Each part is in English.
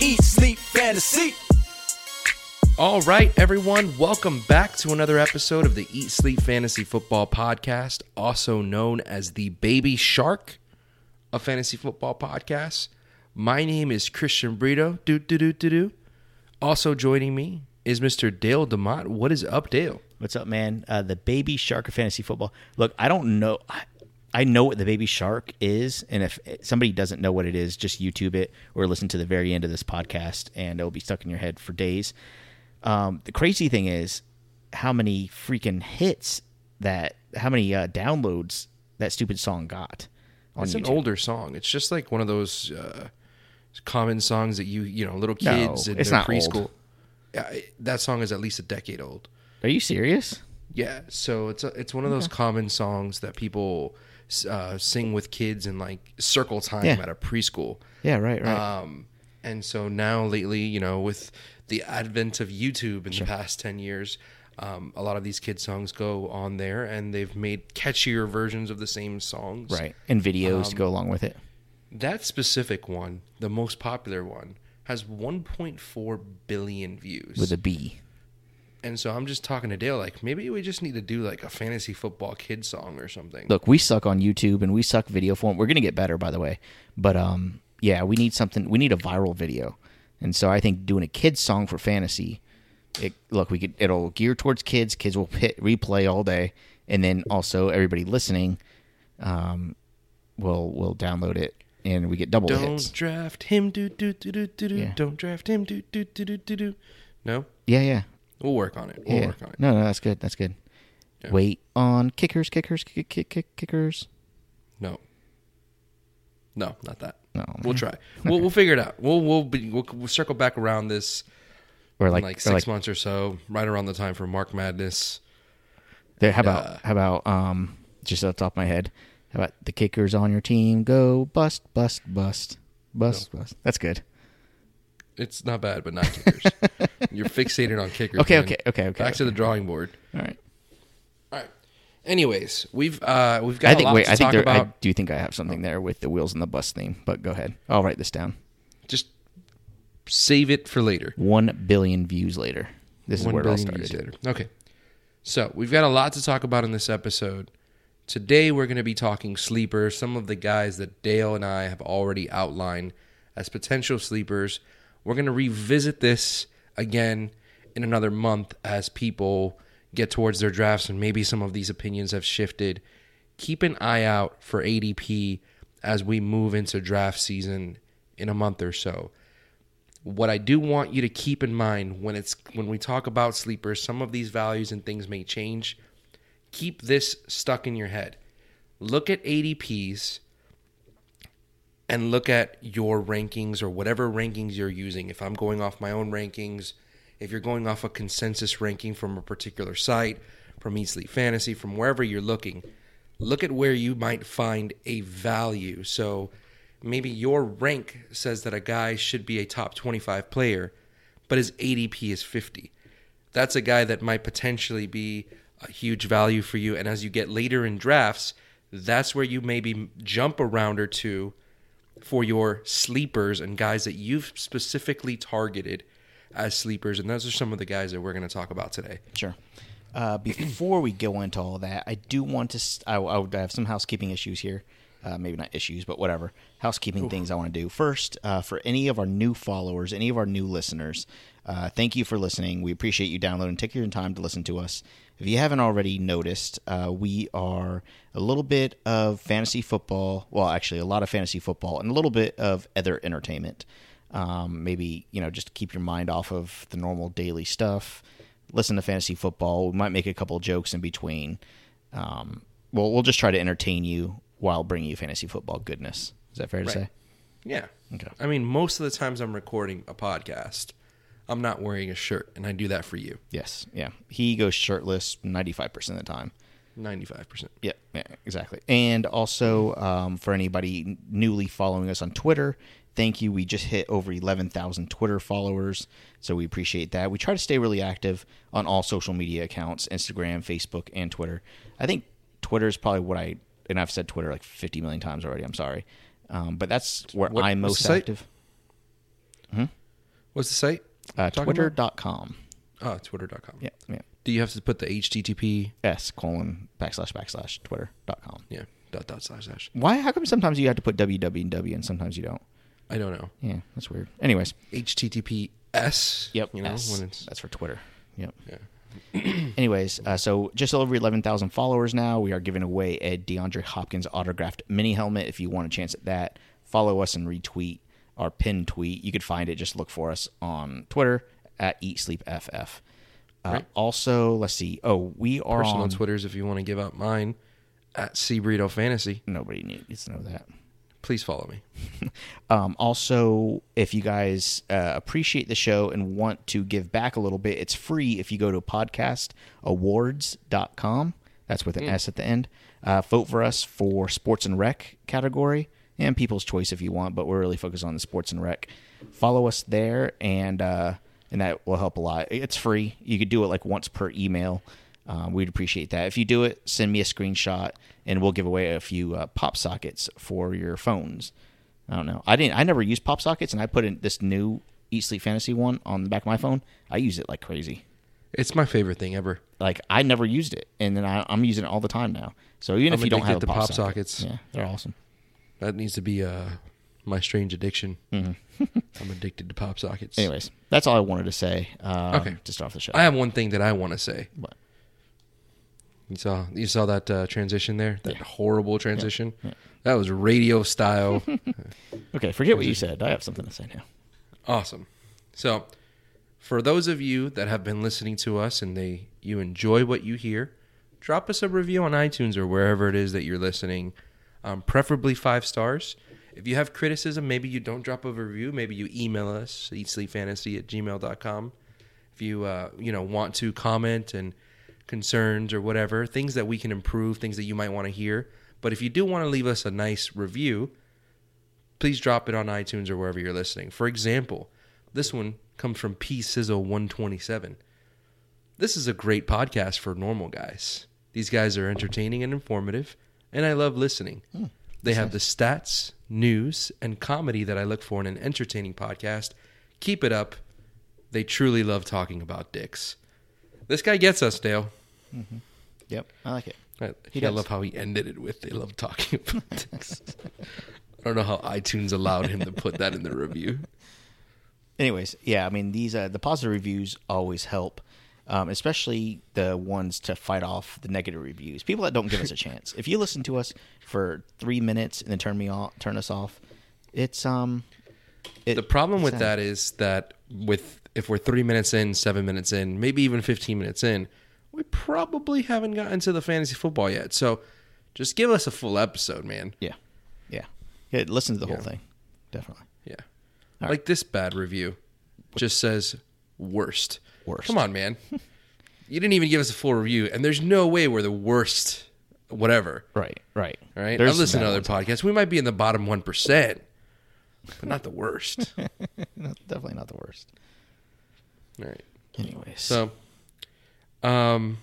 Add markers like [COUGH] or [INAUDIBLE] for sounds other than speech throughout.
Eat, Sleep, Fantasy. All right, everyone, welcome back to another episode of the Eat Sleep Fantasy Football Podcast, also known as the Baby Shark of Fantasy Football Podcasts. My name is Christian Brito. Do do do do do. Also joining me is Mr. Dale Demott. What is up, Dale? What's up, man? Uh, the baby shark of fantasy football. Look, I don't know. I, I know what the baby shark is, and if somebody doesn't know what it is, just YouTube it or listen to the very end of this podcast, and it'll be stuck in your head for days. Um, the crazy thing is how many freaking hits that, how many uh, downloads that stupid song got. On It's an older song. It's just like one of those uh, common songs that you, you know, little kids No, in not old. preschool. Yeah, that song is at least a decade old. Are you serious? Yeah, so it's a, it's one of those common songs that people uh, sing with kids in like circle time Yeah. at a preschool. Yeah, right, right. Um, and so now lately, you know, with the advent of YouTube in the past ten years, um, a lot of these kid songs go on there, and they've made catchier versions of the same songs. right. And videos to um, go along with it. That specific one, the most popular one, has 1.4 billion views. With a B. and so I'm just talking to Dale, like maybe we just need to do like a fantasy football kid song or something. Look, we suck on YouTube and we suck video form. We're gonna get better, by the way. But um, yeah, we need something. We need a viral video, and so I think doing a kids song for fantasy. It, look, we could. It'll gear towards kids. Kids will hit replay all day, and then also everybody listening, um, will will download it, and we get double Don't hits. draft him, do do do do do do. Yeah. Don't draft him, do do do do do do. No, Yeah, yeah, we'll work on it. We'll yeah. work on it. No, no, that's good. That's good. Yeah. Wait on kickers, kickers, kick, kick, kick, kickers. No, no, not that. No, We'll try. [LAUGHS] We'll we'll figure it out. We'll we'll be, we'll, we'll circle back around this or in like, like, six like months or so, right around the time for March Madness. There, how about uh, how about um just off the top of my head? How about the kickers on your team go bust bust bust bust bust? That's good. It's not bad, but not kickers. [LAUGHS] You're fixated on kickers. Okay, man. okay, okay, okay, Back to the drawing board. All right. All right. Anyways, we've uh we've got I a think lot wait, to I think there, about. I do think I have something there with the wheels and the bus theme, but go ahead. I'll write this down. Just save it for later. One billion views later. This is One where it all started. later. Okay. So we've got a lot to talk about in this episode. Today we're going to be talking sleepers, some of the guys that Dale and I have already outlined as potential sleepers. We're going to revisit this again in another month as people get towards their drafts and maybe some of these opinions have shifted. Keep an eye out for ADP as we move into draft season in a month or so what I do want you to keep in mind when it's when we talk about sleepers, some of these values and things may change. Keep this stuck in your head. Look at ADPs and look at your rankings or whatever rankings you're using. If I'm going off my own rankings, if you're going off a consensus ranking from a particular site, from Sleep Fantasy, from wherever you're looking, look at where you might find a value. So maybe your rank says that a guy should be a top 25 player, but his ADP is 50. That's a guy that might potentially be a huge value for you. And as you get later in drafts, that's where you maybe jump a round or two for your sleepers and guys that you've specifically targeted as sleepers. And those are some of the guys that we're going to talk about today. Sure. Uh, before we go into all that, I do want to. I would have some housekeeping issues here. Uh, maybe not issues, but whatever. Housekeeping things I want to do. First, uh, for any of our new followers, any of our new listeners, uh, thank you for listening. We appreciate you downloading. Take your time to listen to us. If you haven't already noticed, uh, we are a little bit of fantasy football. Well, actually, a lot of fantasy football and a little bit of other entertainment. Um, maybe you know, just to keep your mind off of the normal daily stuff. Listen to fantasy football. We might make a couple jokes in between. Um, well, we'll just try to entertain you while bringing you fantasy football goodness. Is that fair to Right. say? Yeah. Okay. I mean, most of the times I'm recording a podcast, I'm not wearing a shirt, and I do that for you. Yes. Yeah. He goes shirtless 95% of the time. 95%. Yeah, yeah, exactly. And also, um, for anybody newly following us on Twitter, thank you. We just hit over 11,000 Twitter followers, so we appreciate that. We try to stay really active on all social media accounts Instagram, Facebook, and Twitter. I think Twitter is probably what I, and I've said Twitter like 50 million times already, I'm sorry. Um, but that's where What- I'm most active. active. What's the site? Uh, Talking about? Twitter.com. Oh, twitter.com. Yeah, yeah. Do you have to put the HTTP? S colon backslash backslash Twitter.com. Yeah. Dot dot slash slash. Why? How come sometimes you have to put www and sometimes you don't? I don't know. Yeah, that's weird. Anyways, HTTPS. Yep. You know S. when it's That's for Twitter. Yep. yeah. [CLEARS THROAT] Anyways, uh, so just over 11,000 followers now. We are giving away a DeAndre Hopkins autographed mini helmet. If you want a chance at that, follow us and retweet our pinned tweet. You could find it. Just look for us on Twitter at Eat Sleep FF. Uh, Right. Also, let's see. Oh, we are personal on. Twitters if you want to give out mine at Seaburrito Fantasy. Nobody needs to know that. Please follow me. [LAUGHS] Um, also, if you guys uh, appreciate the show and want to give back a little bit, it's free if you go to podcastawards.com. That's with an S at the end. Uh, vote for us for sports and rec category and people's choice if you want, but we're really focused on the sports and rec. Follow us there, and uh, and that will help a lot. It's free. You could do it like once per email. Um, we'd appreciate that. If you do it, send me a screenshot, and we'll give away a few uh, pop sockets for your phones. I don't know. I didn't. I never used pop sockets, and I put in this new Eat Sleep Fantasy one on the back of my phone. I use it like crazy. It's my favorite thing ever. Like I never used it, and then I, I'm using it all the time now. So even I'm if you don't have to pop, pop socket, sockets. yeah, they're awesome. That needs to be uh, my strange addiction. [LAUGHS] I'm addicted to pop sockets. Mm-hmm. Anyways, that's all I wanted to say. Um, Okay. to start off the show. I have one thing that I want to say. What? You saw you saw that uh, transition there, that Yeah. horrible transition. That was radio style. [LAUGHS] Okay, forget what you said. I have something to say now. awesome. So, for those of you that have been listening to us and they you enjoy what you hear, drop us a review on iTunes or wherever it is that you're listening. Um, preferably five stars. If you have criticism, maybe you don't drop a review. Maybe you email us, eatsleepfantasy at gmail.com. If you, uh, you know, want to comment and concerns or whatever, things that we can improve, things that you might want to hear. But if you do want to leave us a nice review, please drop it on iTunes or wherever you're listening. For example, this one comes from P Sizzle 127. This is a great podcast for normal guys. These guys are entertaining and informative, and I love listening. they have the stats, news, and comedy that I look for in an entertaining podcast. Keep it up. They truly love talking about dicks. This guy gets us, Dale. Yep, I like it. I, He I love how he ended it with "They love talking about [LAUGHS] dicks." I don't know how iTunes allowed him to put that in the review. Anyways, yeah, I mean these uh, the positive reviews always help, um, especially the ones to fight off the negative reviews. People that don't give us a chance. If you listen to us for three minutes and then turn me off, turn us off, it's um. It, The problem with sad. that is that with if we're three minutes in, seven minutes in, maybe even fifteen minutes in, we probably haven't gotten to the fantasy football yet. So just give us a full episode, man. Yeah, yeah, yeah. Listen to the Yeah. whole thing, definitely. Yeah. All like this bad review just says worst. Worst. Come on, man. [LAUGHS] you didn't even give us a full review, and there's no way we're the worst whatever. Right, right. All right. There's I've listened to other podcasts. We might be in the bottom one percent, but not the worst. [LAUGHS] No, definitely not the worst. All right. Anyways, So, um,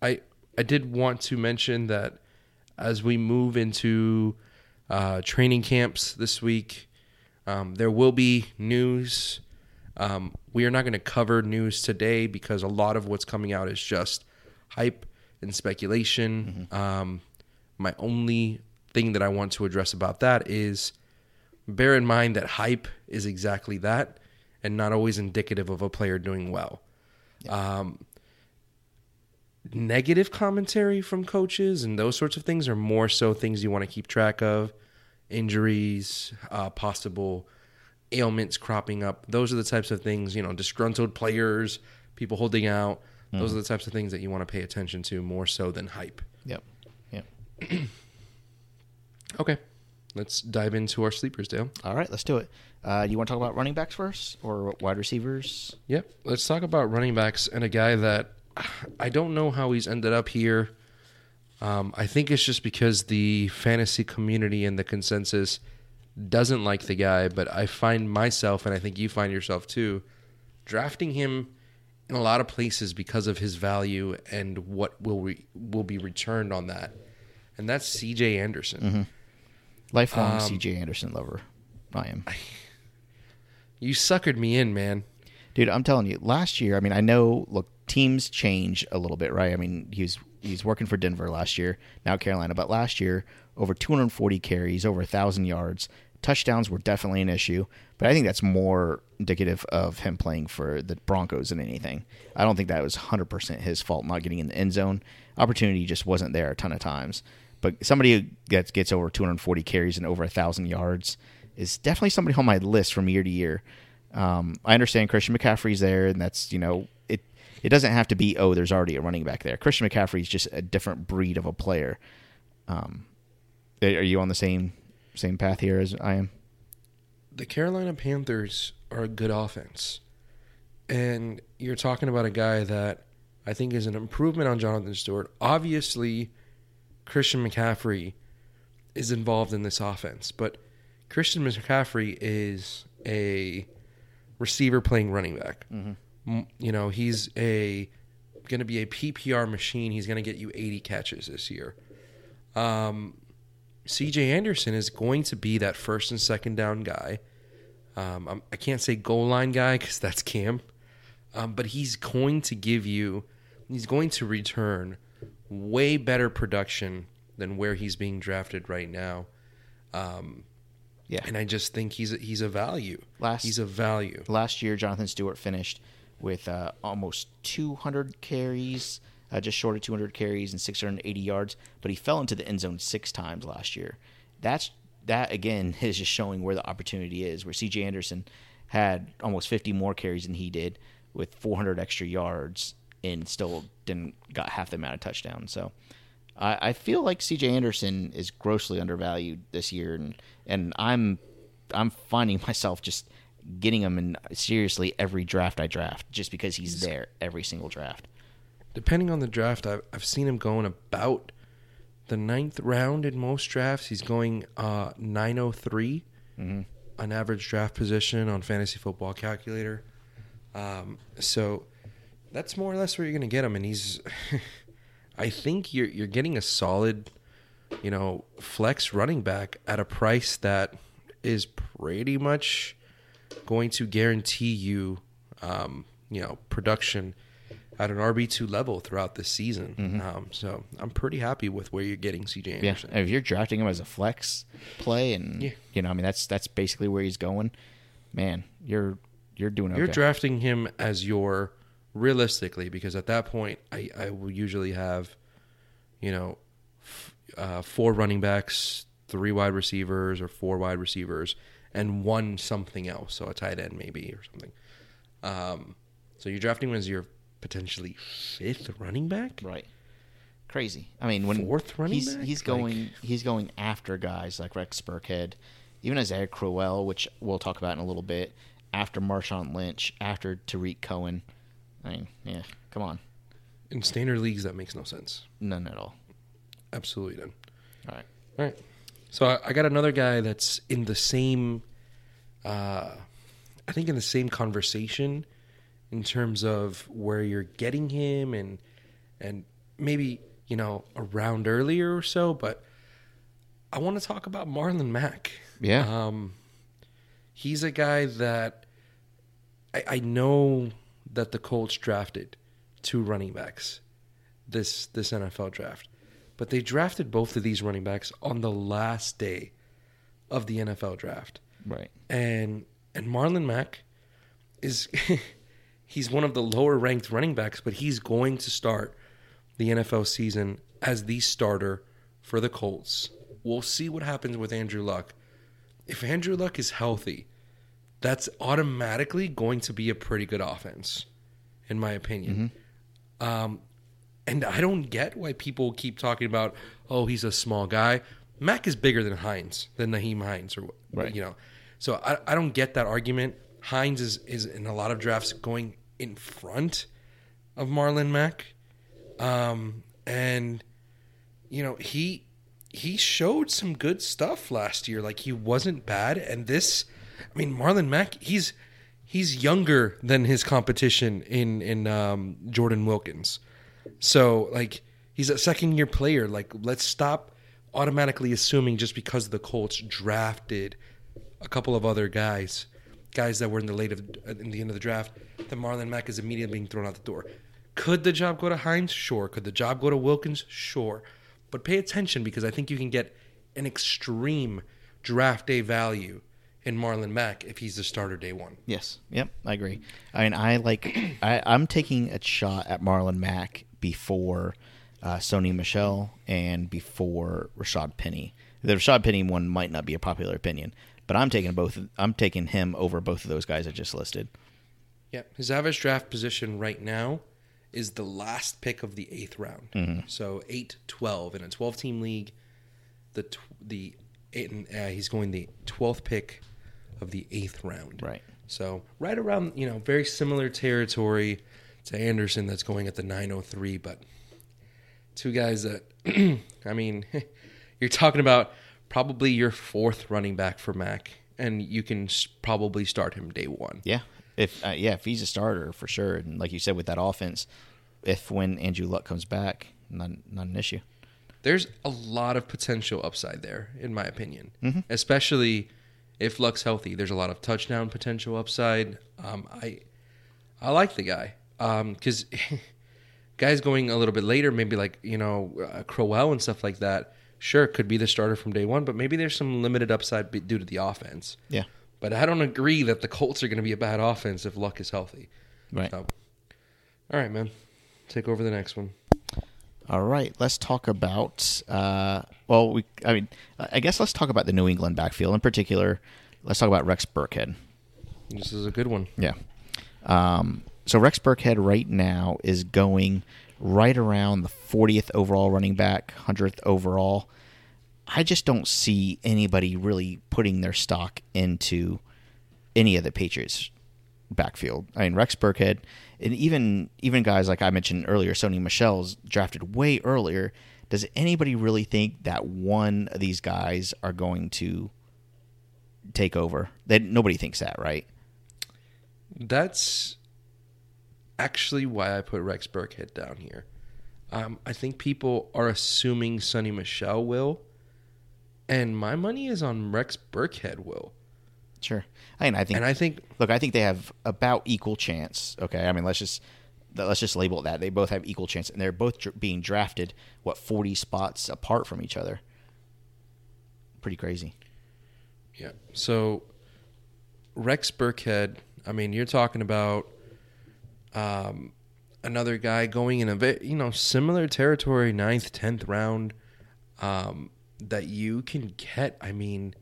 I I did want to mention that as we move into uh, training camps this week, um, there will be news. Um, we are not going to cover news today because a lot of what's coming out is just hype and speculation. Um, my only thing that I want to address about that is bear in mind that hype is exactly that and not always indicative of a player doing well. Um, negative commentary from coaches and those sorts of things are more so things you want to keep track of injuries, uh, possible ailments cropping up. Those are the types of things, you know, disgruntled players, people holding out. Those are the types of things that you want to pay attention to more so than hype. yep, yep. [CLEARS THROAT] Okay. let's dive into our sleepers, Dale. All right, let's do it. Uh, you want to talk about running backs first or wide receivers? Yep. Let's talk about running backs and a guy that [SIGHS] I don't know how he's ended up here. Um, I think it's just because the fantasy community and the consensus doesn't like the guy, but I find myself, and I think you find yourself too, drafting him in a lot of places because of his value and what will re- will be returned on that, and that's C.J. Anderson. Lifelong Um, C.J. Anderson lover. I am. You suckered me in, man. Dude, I'm telling you, last year, I mean, I know, look, teams change a little bit, right? I mean, he was he's working for Denver last year, now Carolina, but last year, over 240 carries, over 1,000 yards. Touchdowns were definitely an issue, but I think that's more indicative of him playing for the Broncos than anything. I don't think that was 100% his fault not getting in the end zone. Opportunity just wasn't there a ton of times. But somebody gets, gets over 240 carries and over 1,000 yards is definitely somebody on my list from year to year. Um, I understand Christian McCaffrey's there, and that's you know it. It doesn't have to be oh, there's already a running back there. Christian McCaffrey's just a different breed of a player. Um, are you on the same same path here as I am? the Carolina Panthers are a good offense. And you're talking about a guy that I think is an improvement on Jonathan Stewart. Obviously, Christian McCaffrey is involved in this offense, but Christian McCaffrey is a receiver playing running back. M- You know, he's a going to be a PPR machine. He's going to get you 80 catches this year. Um, CJ Anderson is going to be that first and second down guy. Um, I'm, I can't say goal line guy because that's Cam, um, but he's going to give you, he's going to return way better production than where he's being drafted right now. Um, Yeah. and I just think he's a, he's a value. Last- he's a value. Last year, Jonathan Stewart finished with uh, almost 200 carries, uh, just short of 200 carries and 680 yards, but he fell into the end zone six times last year. That's that again [LAUGHS] is just showing where the opportunity is. Where C.J. Anderson had almost 50 more carries than he did with 400 extra yards and still didn't got half the amount of touchdowns. So. I I feel like C.J. Anderson is grossly undervalued this year, and and I'm I'm finding [LAUGHS] myself just getting him in seriously every draft I draft, just because he's there every single draft. Depending on the draft, I've, I've seen him going about the ninth round in most drafts. He's going uh, 903, an average draft position on Fantasy Football Calculator. Um, so that's more or less where you're going to get him. And he's, [LAUGHS] I think you're you're getting a solid, you know, flex running back at a price that is pretty much going to guarantee you, um, you know, production at an RB two level throughout the season. Um, so I'm pretty happy with where you're getting CJ Yeah, if you're drafting him as a flex play, and Yeah. you know, I mean, that's that's basically where he's going. Man, you're you're doing okay. You're drafting him as your realistically because at that point I, I will usually have, you know, f- uh, four running backs, three wide receivers, or four wide receivers, and one something else, so a tight end maybe or something. Um, so you're drafting him as your potentially fifth running back. Right. Crazy. I mean, when Fourth running he's back? he's Like- going he's going after guys like Rex Burkhead, even Isaiah Crowell, which we'll talk about in a little bit. After Marshawn Lynch, after Tarik Cohen. I mean, yeah, come on, In standard leagues, that makes no sense. none at all. Absolutely none. All right. All right. So I, I got another guy that's in the same, uh, I think in the same conversation in terms of where you're getting him and and maybe you know a round earlier or so. But I want to talk about Marlon Mack. Yeah. Um, he's a guy that I, I know that the Colts drafted two running backs this this NFL draft, but they drafted both of these running backs on the last day of the NFL draft, Right. and and Marlon Mack is [LAUGHS] he's one of the lower ranked running backs, but he's going to start the NFL season as the starter for the Colts. We'll see what happens with Andrew Luck. If Andrew Luck is healthy, that's automatically going to be a pretty good offense, in my opinion. Um, and I don't get why people keep talking about, oh, he's a small guy. Mack is bigger than Hines, than Nyheim Hines, or Right. you know. So I, I don't get that argument. Hines is is in a lot of drafts going in front of Marlon Mack, um, and you know he he showed some good stuff last year. Like he wasn't bad, and this, I mean, Marlon Mack, he's he's younger than his competition in in um, Jordan Wilkins. So like he's a second year player. Like let's stop automatically assuming just because the Colts drafted a couple of other guys, guys that were in the late of in the end of the draft, that Marlon Mack is immediately being thrown out the door. Could the job go to Hines? Sure. Could the job go to Wilkins? Sure. But pay attention because I think you can get an extreme draft day value in Marlon Mack if he's the starter day one. Yes. Yep. I agree. I mean, I like. [CLEARS THROAT] I, I'm taking a shot at Marlon Mack before uh, Sony Michel and before Rashad Penny. The Rashad Penny one might not be a popular opinion, but I'm taking both. I'm taking him over both of those guys I just listed. Yeah, his average draft position right now is the last pick of the eighth round. Mm-hmm. So 8 12 in a 12 team league. The tw- the and, uh, he's going the 12th pick of the eighth round. Right. So right around you know very similar territory to Anderson that's going at the 903, but two guys that [CLEARS THROAT] I mean [LAUGHS] you're talking about probably your fourth running back for Mack, and you can probably start him day one. Yeah. If uh, yeah, if he's a starter for sure, and like you said with that offense, if when Andrew Luck comes back, not not an issue. there's a lot of potential upside there, in my opinion. Especially if Luck's healthy, there's a lot of touchdown potential upside. Um, I I like the guy because [LAUGHS] guys going a little bit later, maybe like you know uh, Crowell and stuff like that. Sure, could be the starter from day one, but maybe there's some limited upside due to the offense. Yeah. But I don't agree that the Colts are going to be a bad offense if Luck is healthy. Right. So, all right, man, take over the next one. All right, let's talk about. Uh, well, we. I mean, I guess let's talk about the New England backfield in particular. Let's talk about Rex Burkhead. This is a good one. Yeah. Um, so Rex Burkhead right now is going right around the 40th overall running back, 100th overall. I just don't see anybody really putting their stock into any of the Patriots backfield. I mean, Rex Burkhead, and even even guys like I mentioned earlier, Sony Michel's drafted way earlier. Does anybody really think that one of these guys are going to take over? That nobody thinks that, right? That's actually why I put Rex Burkhead down here. Um, I think people are assuming Sony Michel will, and my money is on Rex Burkhead will. Sure. I mean, I think. And I think look, I think they have about equal chance. Okay, I mean, let's just let's just label it that they both have equal chance, and they're both dr- being drafted what forty spots apart from each other. Pretty crazy. Yeah. So Rex Burkhead, I mean, you're talking about um, another guy going in a bit, you know, similar territory, ninth, tenth round, um, that you can get. I mean,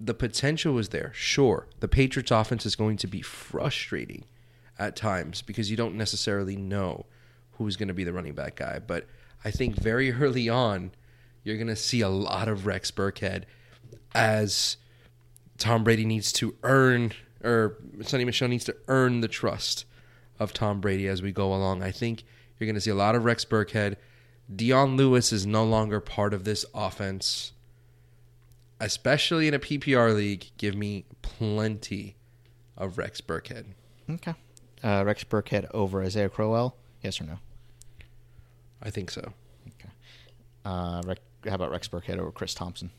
the potential is there. Sure, the Patriots' offense is going to be frustrating at times because you don't necessarily know who's going to be the running back guy. But I think very [LAUGHS] early on, you're going to see a lot of Rex Burkhead as Tom Brady needs to earn, or Sony Michel needs to earn the trust of Tom Brady as we go along. I think you're going to see a lot of Rex Burkhead. Dion Lewis is no longer part of this offense, especially in a PPR league. Give me plenty of Rex Burkhead. Okay. Uh, Rex Burkhead over Isaiah Crowell. Yes or no? I think so. Okay. Uh, Rex, how about Rex Burkhead over Chris Thompson?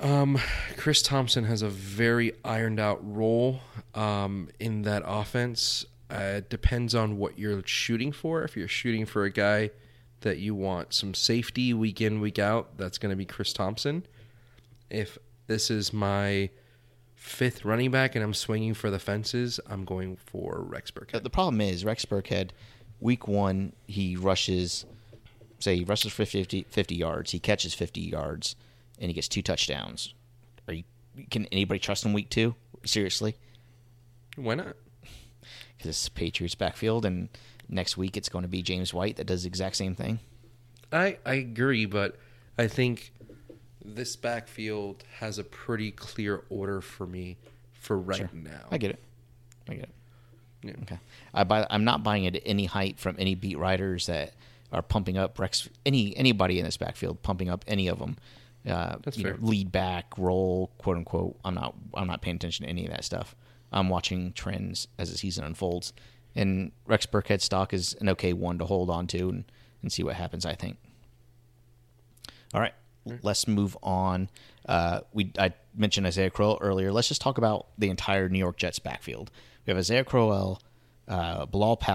Um, Chris Thompson has a very ironed out role um, in that offense. Uh, it depends on what you're shooting for. If you're shooting for a guy that you want some safety week in, week out, that's going to be Chris Thompson. If this is my fifth running back and I'm swinging for the fences, I'm going for Rex Burkhead. The problem is Rex Burkhead, week one, he rushes, say he rushes for 50, 50 yards, he catches 50 yards, and he gets two touchdowns. Are you? Can anybody trust him week two? Seriously? Why not? Because it's Patriots backfield, and next week it's going to be James White that does the exact same thing. I I agree, but I think this backfield has a pretty clear order for me for right Sure. now. I get it. I get it. Yeah. Okay. I buy. I'm not buying it at any height from any beat writers that are pumping up Rex. Any anybody in this backfield pumping up any of them. Uh, you know, lead back, role, quote unquote. I'm not. I'm not paying attention to any of that stuff. I'm watching trends as the season unfolds, and Rex Burkhead stock is an okay one to hold on to and, and see what happens. I think. All right, let's move on. Uh, we I mentioned Isaiah Crowell earlier. Let's just talk about the entire New York Jets backfield. We have Isaiah Crowell, uh, Bilal Powell.